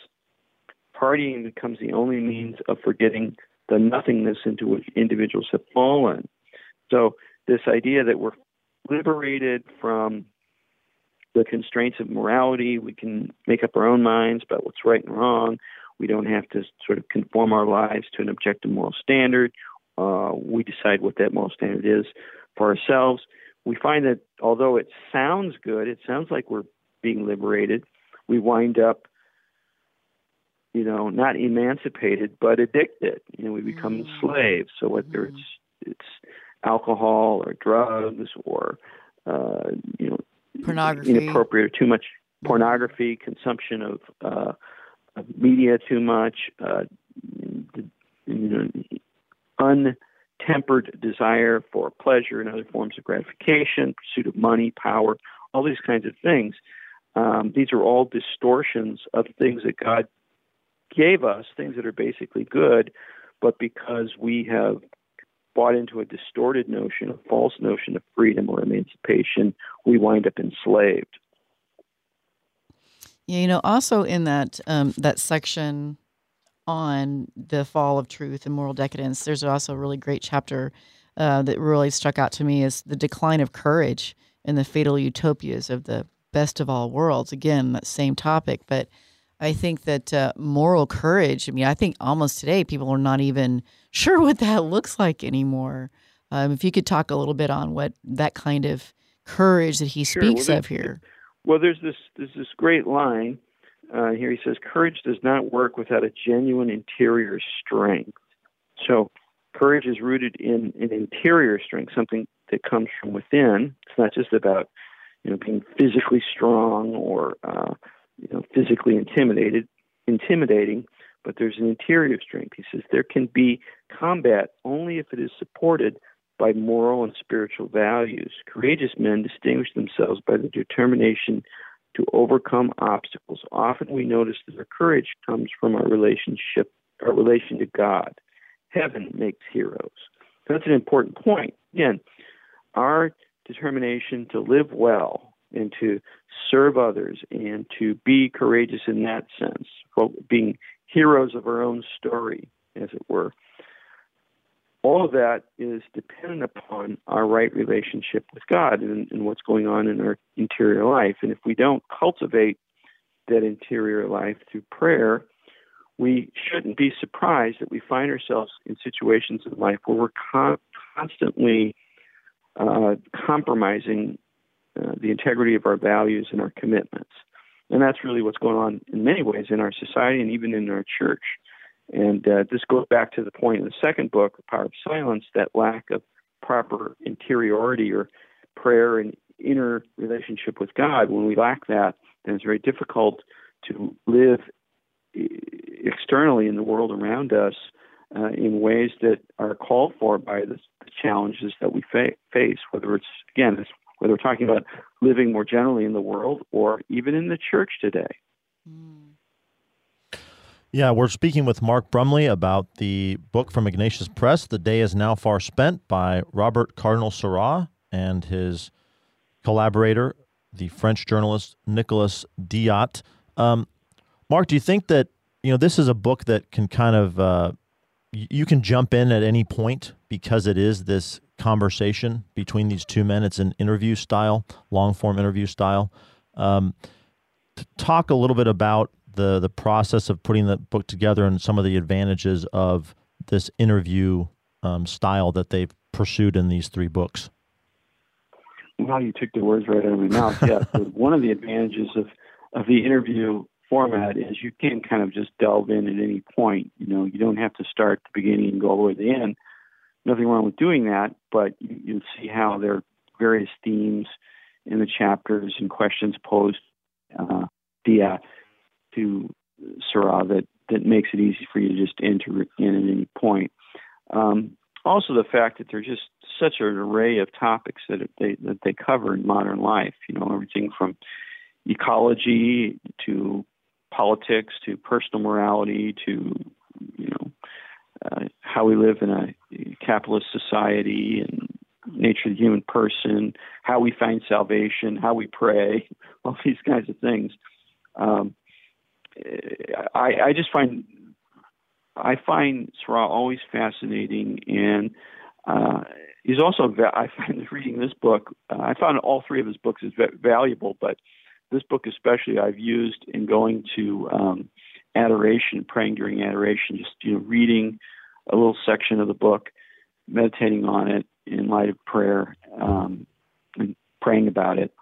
Partying becomes the only means of forgetting the nothingness into which individuals have fallen. So, this idea that we're liberated from the constraints of morality, we can make up our own minds about what's right and wrong, We don't have to sort of conform our lives to an objective moral standard. Uh, we decide what that moral standard is for ourselves. We find that although it sounds good, it sounds like we're being liberated. We wind up, you know, not emancipated but addicted. You know, we become mm-hmm. slaves. So whether mm-hmm. it's it's alcohol or drugs or uh, you know pornography, inappropriate or too much pornography, consumption of, uh, of media too much, uh, you know, untempered desire for pleasure and other forms of gratification, pursuit of money, power, all these kinds of things. Um, these are all distortions of things that God gave us, things that are basically good, but because we have bought into a distorted notion, a false notion of freedom or emancipation, we wind up enslaved. Yeah, you know, also in that um, that section on the fall of truth and moral decadence, there's also a really great chapter uh, that really struck out to me is the decline of courage and the fatal utopias of the best of all worlds. Again, that same topic, but I think that uh, moral courage. I mean, I think almost today people are not even sure what that looks like anymore. Um, if you could talk a little bit on what that kind of courage that he speaks well, of here. Well, there's this there's this great line uh, here. He says, "Courage does not work without a genuine interior strength." So, courage is rooted in an interior strength, something that comes from within. It's not just about you know being physically strong or uh, physically intimidated, intimidating, but there's an interior strength. He says there can be combat only if it is supported by moral and spiritual values. Courageous men distinguish themselves by the determination to overcome obstacles. Often we notice that our courage comes from our relationship, our relation to God. Heaven makes heroes. That's an important point. Again, our determination to live well and to serve others and to be courageous in that sense, being heroes of our own story, as it were. All of that is dependent upon our right relationship with God and, and what's going on in our interior life. And if we don't cultivate that interior life through prayer, we shouldn't be surprised that we find ourselves in situations in life where we're con- constantly uh, compromising uh, the integrity of our values and our commitments. And that's really what's going on in many ways in our society and even in our church. And uh, this goes back to the point in the second book, The Power of Silence, that lack of proper interiority or prayer and inner relationship with God. When we lack that, then it's very difficult to live externally in the world around us uh, in ways that are called for by the, challenges that we fa- face, whether it's, again, it's whether we're talking about living more generally in the world or even in the church today. Yeah, we're speaking with Mark Brumley about the book from Ignatius Press, The Day is Now Far Spent by Robert Cardinal Sarah and his collaborator, the French journalist Nicolas Diat. Um, Mark, do you think that you know this is a book that can kind of uh, you can jump in at any point because it is this conversation between these two men. It's an interview style, long form interview style. Um, talk a little bit about the the process of putting the book together and some of the advantages of this interview um, style that they've pursued in these three books. Well, you took the words right out of my mouth. Yeah, one of the advantages of of the interview format is you can kind of just delve in at any point. You know, you don't have to start at the beginning and go all the way to the end nothing wrong with doing that, but you, you see how there are various themes in the chapters and questions posed uh, via to Sarah that, that makes it easy for you to just enter in at any point. Um, also, the fact that there's just such an array of topics that they that they cover in modern life. You know, everything from ecology to politics to personal morality to you know uh, how we live in a capitalist society and nature of the human person, how we find salvation, how we pray, all these kinds of things. Um, I, I just find I find Sarah always fascinating, and uh, he's also I find reading this book. Uh, I found all three of his books is valuable, but this book especially I've used in going to um, adoration, praying during adoration, just you know, reading a little section of the book, meditating on it in light of prayer, um, and praying about it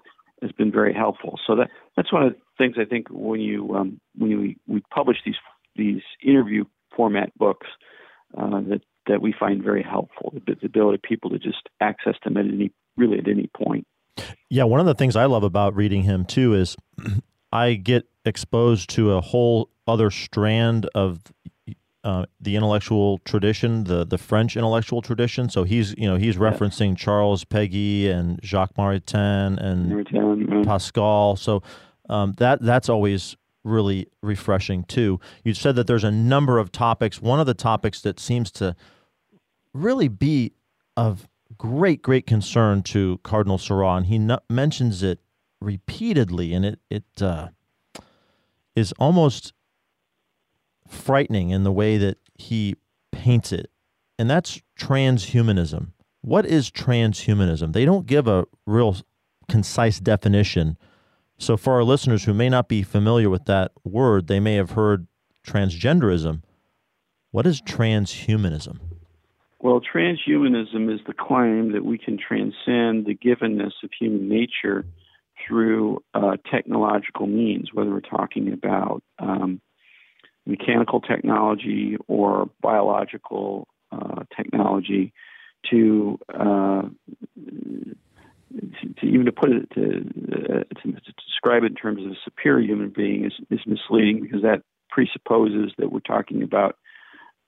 has been very helpful. So that that's one of the things I think when you um, when you, we publish these these interview format books uh, that that we find very helpful. The, the ability of people to just access them at any really at any point. Yeah, one of the things I love about reading him too is I get exposed to a whole other strand of uh, the intellectual tradition, the the French intellectual tradition. So he's you know he's referencing Charles Péguy and Jacques Maritain and Maritain, Pascal. So um, that that's always really refreshing too. You said that there's a number of topics. One of the topics that seems to really be of great great concern to Cardinal Sarah, and he mentions it repeatedly, and it it uh, is almost frightening in the way that he paints it, and that's transhumanism. What is transhumanism? They don't give a real concise definition. So, for our listeners who may not be familiar with that word, they may have heard transgenderism. What is transhumanism? Well, transhumanism is the claim that we can transcend the givenness of human nature through uh, technological means, whether we're talking about um, mechanical technology or biological uh, technology, to, uh, to, to, even to put it to, uh, to, to, describe it in terms of a superior human being is, is misleading because that presupposes that we're talking about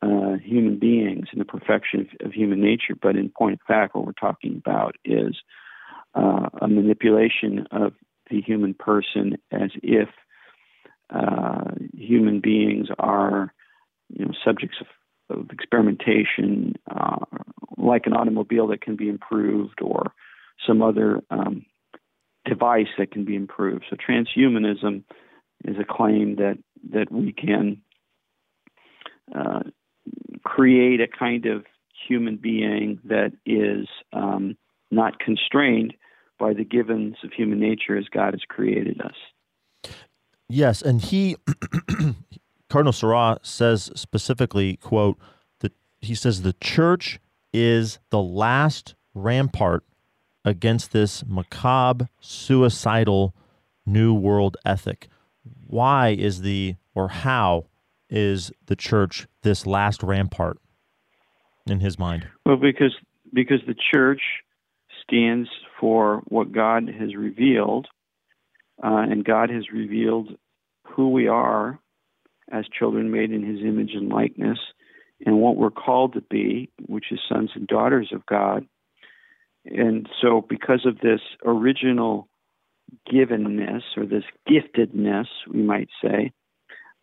uh, human beings and the perfection of, of, human nature. But in point of fact, what we're talking about is uh, a manipulation of the human person as if uh, human beings are, you know, subjects of, of experimentation, uh, like an automobile that can be improved or some other um, device that can be improved. So transhumanism is a claim that that we can uh, create a kind of human being that is um, not constrained by the givens of human nature as God has created us. Yes, and he, Cardinal Sarah says specifically, quote, that he says the church is the last rampart against this macabre, suicidal new world ethic. Why is the, or how is the church this last rampart in his mind? Well, because because the church stands for what God has revealed, uh, and God has revealed who we are as children made in His image and likeness, and what we're called to be, which is sons and daughters of God. And so, because of this original givenness or this giftedness, we might say,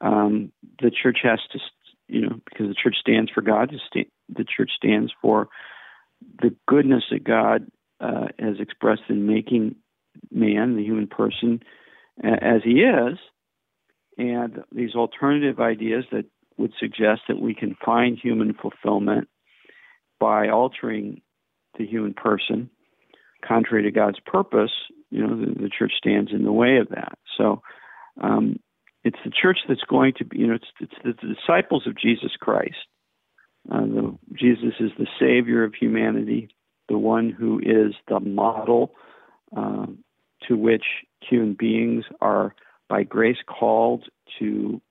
um, the church has to, you know, because the church stands for God, the church stands for the goodness that God uh, has expressed in making man, the human person, as he is, and these alternative ideas that would suggest that we can find human fulfillment by altering the human person, contrary to God's purpose, you know, the, the church stands in the way of that. So, um, it's the church that's going to be, you know, it's, it's the, the disciples of Jesus Christ. Uh, the, Jesus is the Savior of humanity, the one who is the model uh, to which human beings are by grace called to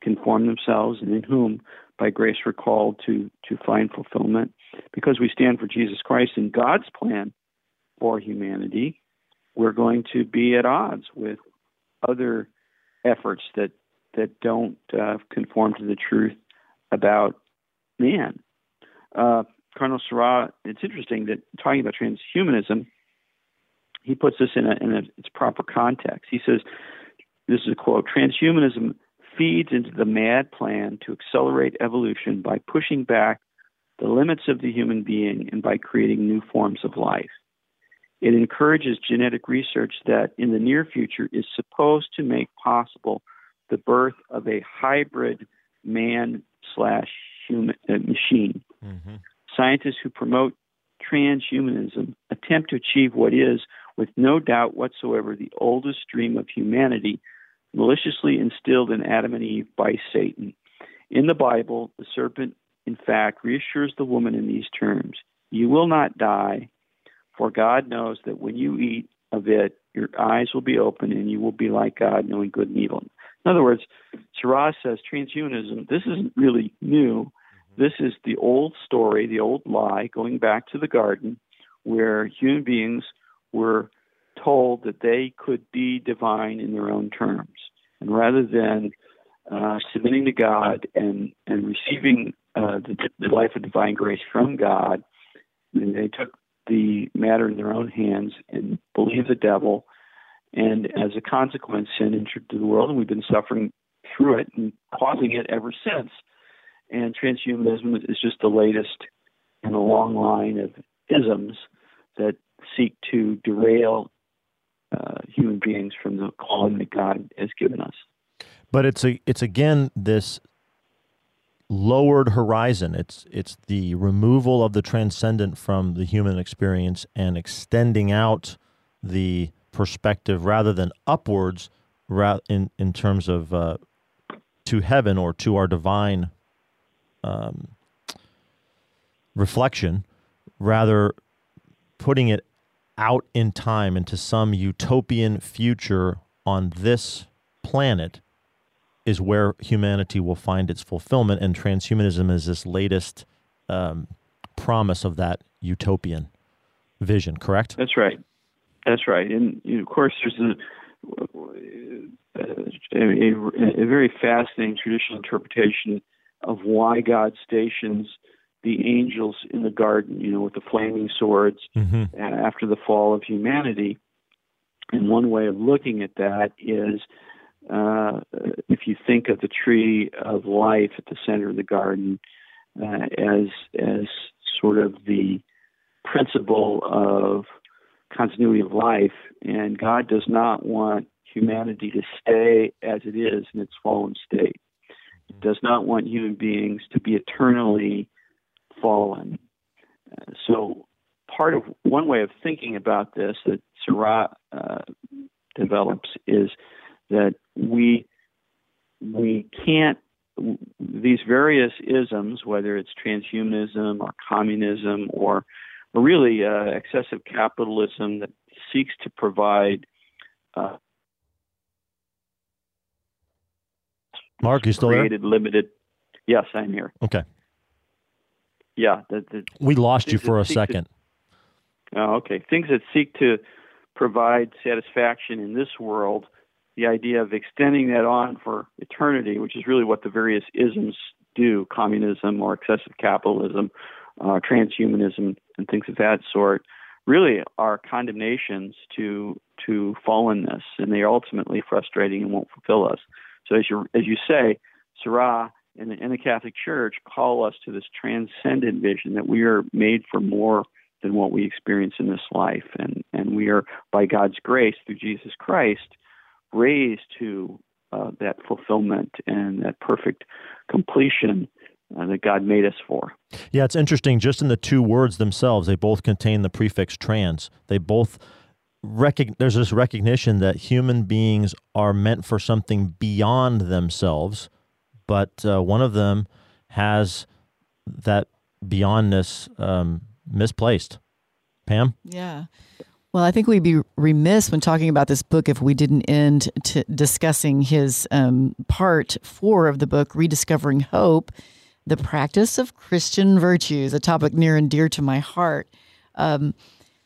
conform themselves, and in whom by grace we're called to to find fulfillment. Because we stand for Jesus Christ and God's plan for humanity, we're going to be at odds with other efforts that that don't uh, conform to the truth about man. Uh, Cardinal Sarah, it's interesting that talking about transhumanism, he puts this in, a, in a, its proper context. He says, this is a quote, transhumanism feeds into the mad plan to accelerate evolution by pushing back the limits of the human being and by creating new forms of life. It encourages genetic research that in the near future is supposed to make possible the birth of a hybrid man slash human uh, machine. Mm-hmm. Scientists who promote transhumanism attempt to achieve what is, with no doubt whatsoever, the oldest dream of humanity maliciously instilled in Adam and Eve by Satan. In the Bible, the serpent, in fact, reassures the woman in these terms You will not die, for God knows that when you eat of it, your eyes will be open and you will be like God, knowing good and evil. In other words, Sarah says transhumanism, this isn't really new. This is the old story, the old lie, going back to the garden, where human beings were told that they could be divine in their own terms. And rather than uh, submitting to God and, and receiving uh, the, the life of divine grace from God, they took the matter in their own hands and believed the devil. And as a consequence, sin entered into the world, and we've been suffering through it and causing it ever since. And transhumanism is just the latest in a long line of isms that seek to derail uh, human beings from the calling that God has given us. But it's a it's again this lowered horizon. It's it's the removal of the transcendent from the human experience and extending out the perspective rather than upwards, in in terms of uh, to heaven or to our divine um, reflection, rather putting it out in time into some utopian future on this planet is where humanity will find its fulfillment, and transhumanism is this latest um, promise of that utopian vision. Correct? That's right. That's right. And you know, of course, there's a a, a, a very fascinating traditional interpretation of why God stations the angels in the garden, you know, with the flaming swords mm-hmm. after the fall of humanity. And one way of looking at that is uh, if you think of the tree of life at the center of the garden uh, as as sort of the principle of continuity of life, and God does not want humanity to stay as it is in its fallen state. Does not want human beings to be eternally fallen. So, part of one way of thinking about this that Sarah uh, develops is that we we can't these various isms, whether it's transhumanism or communism or, or really uh, excessive capitalism that seeks to provide. Uh, Mark, you still created there? limited. Yes, I'm here. Okay. Yeah, the, the, we lost you for a second. To, oh, okay. Things that seek to provide satisfaction in this world the idea of extending that on for eternity, which is really what the various isms do communism or excessive capitalism, uh, transhumanism, and things of that sort really are condemnations to to fallenness, and they are ultimately frustrating and won't fulfill us. So, as you as you say, Sarah and the, and the Catholic Church call us to this transcendent vision that we are made for more than what we experience in this life, and and we are by God's grace through Jesus Christ raised to uh, that fulfillment and that perfect completion uh, that God made us for. Yeah, it's interesting. Just in the two words themselves, they both contain the prefix trans. They both recog- there's this recognition that human beings are meant for something beyond themselves, but uh, one of them has that beyondness um, misplaced. Pam? Yeah. Well, I think we'd be remiss when talking about this book if we didn't end to discussing his um, part four of the book, Rediscovering Hope, the practice of Christian virtues, a topic near and dear to my heart. Um,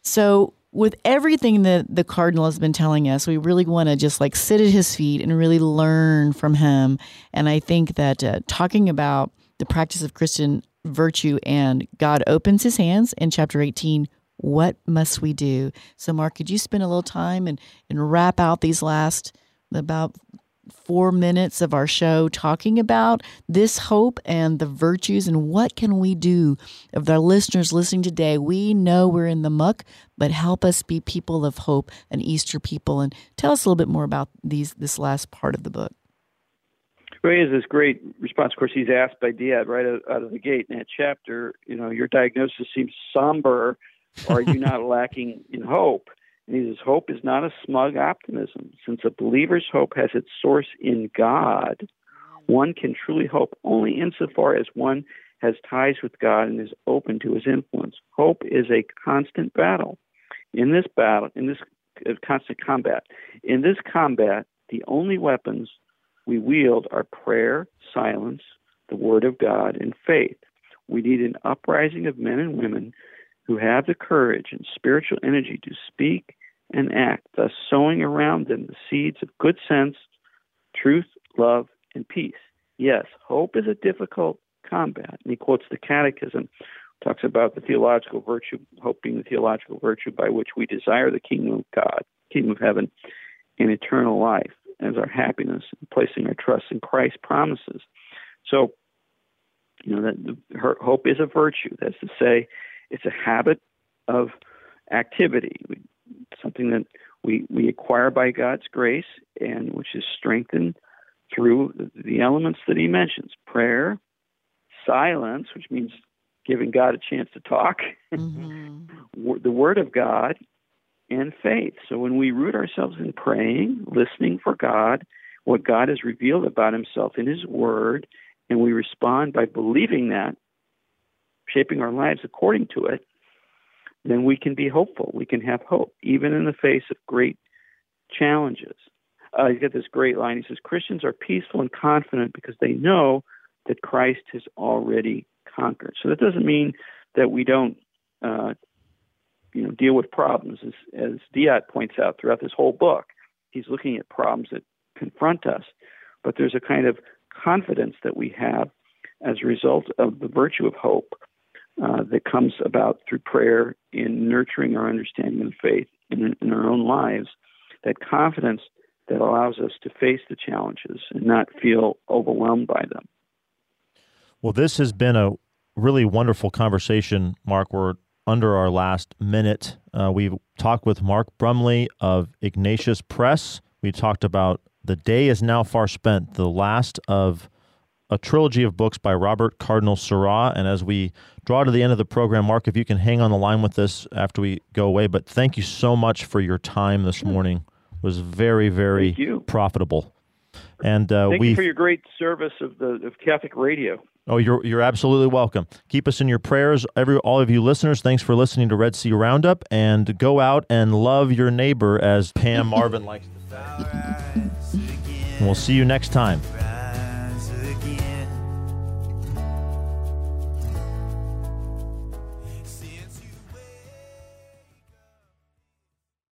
so, with everything that the Cardinal has been telling us, we really want to just like sit at his feet and really learn from him. And I think that uh, talking about the practice of Christian virtue and God opens his hands in chapter 18 what must we do? So, Mark, could you spend a little time and, and wrap out these last about four minutes of our show talking about this hope and the virtues and what can we do of the listeners listening today we know we're in the muck but help us be people of hope and easter people and tell us a little bit more about these this last part of the book he has this great response. Of course, he's asked by Diat right out of the gate in that chapter. You know, your diagnosis seems somber are you not lacking in hope? And he says, Hope is not a smug optimism. Since a believer's hope has its source in God, one can truly hope only insofar as one has ties with God and is open to his influence. Hope is a constant battle. In this battle, in this uh, constant combat, in this combat, the only weapons we wield are prayer, silence, the Word of God, and faith. We need an uprising of men and women who have the courage and spiritual energy to speak and act, thus sowing around them the seeds of good sense, truth, love, and peace. Yes, hope is a difficult combat. And he quotes the Catechism, talks about the theological virtue, hope being the theological virtue by which we desire the kingdom of God, kingdom of heaven, and eternal life as our happiness, and placing our trust in Christ's promises. So, you know, that the, hope is a virtue. That's to say, it's a habit of activity, something that we, we acquire by God's grace and which is strengthened through the elements that he mentions prayer, silence, which means giving God a chance to talk, mm-hmm. the Word of God, and faith. So when we root ourselves in praying, listening for God, what God has revealed about Himself in His Word, and we respond by believing that, shaping our lives according to it, then we can be hopeful. We can have hope, even in the face of great challenges. Uh, you get this great line. He says, Christians are peaceful and confident because they know that Christ has already conquered. So that doesn't mean that we don't, uh, you know, deal with problems. As, as Diat points out throughout this whole book, he's looking at problems that confront us, but there's a kind of confidence that we have as a result of the virtue of hope uh, that comes about through prayer in nurturing our understanding of faith in, in our own lives. That confidence that allows us to face the challenges and not feel overwhelmed by them. Well, this has been a really wonderful conversation, Mark. We're under our last minute. Uh, we've talked with Mark Brumley of Ignatius Press. We talked about The Day is Now Far Spent, the last of a trilogy of books by Robert Cardinal Sarah. And as we draw to the end of the program, Mark, if you can hang on the line with us after we go away, but thank you so much for your time this morning. It was very, very profitable. And uh, thank we you for your great service of the of Catholic radio. Oh, you're you're absolutely welcome. Keep us in your prayers, every all of you listeners. Thanks for listening to Red Sea Roundup, and go out and love your neighbor, as Pam Marvin likes to say. we'll see you next time.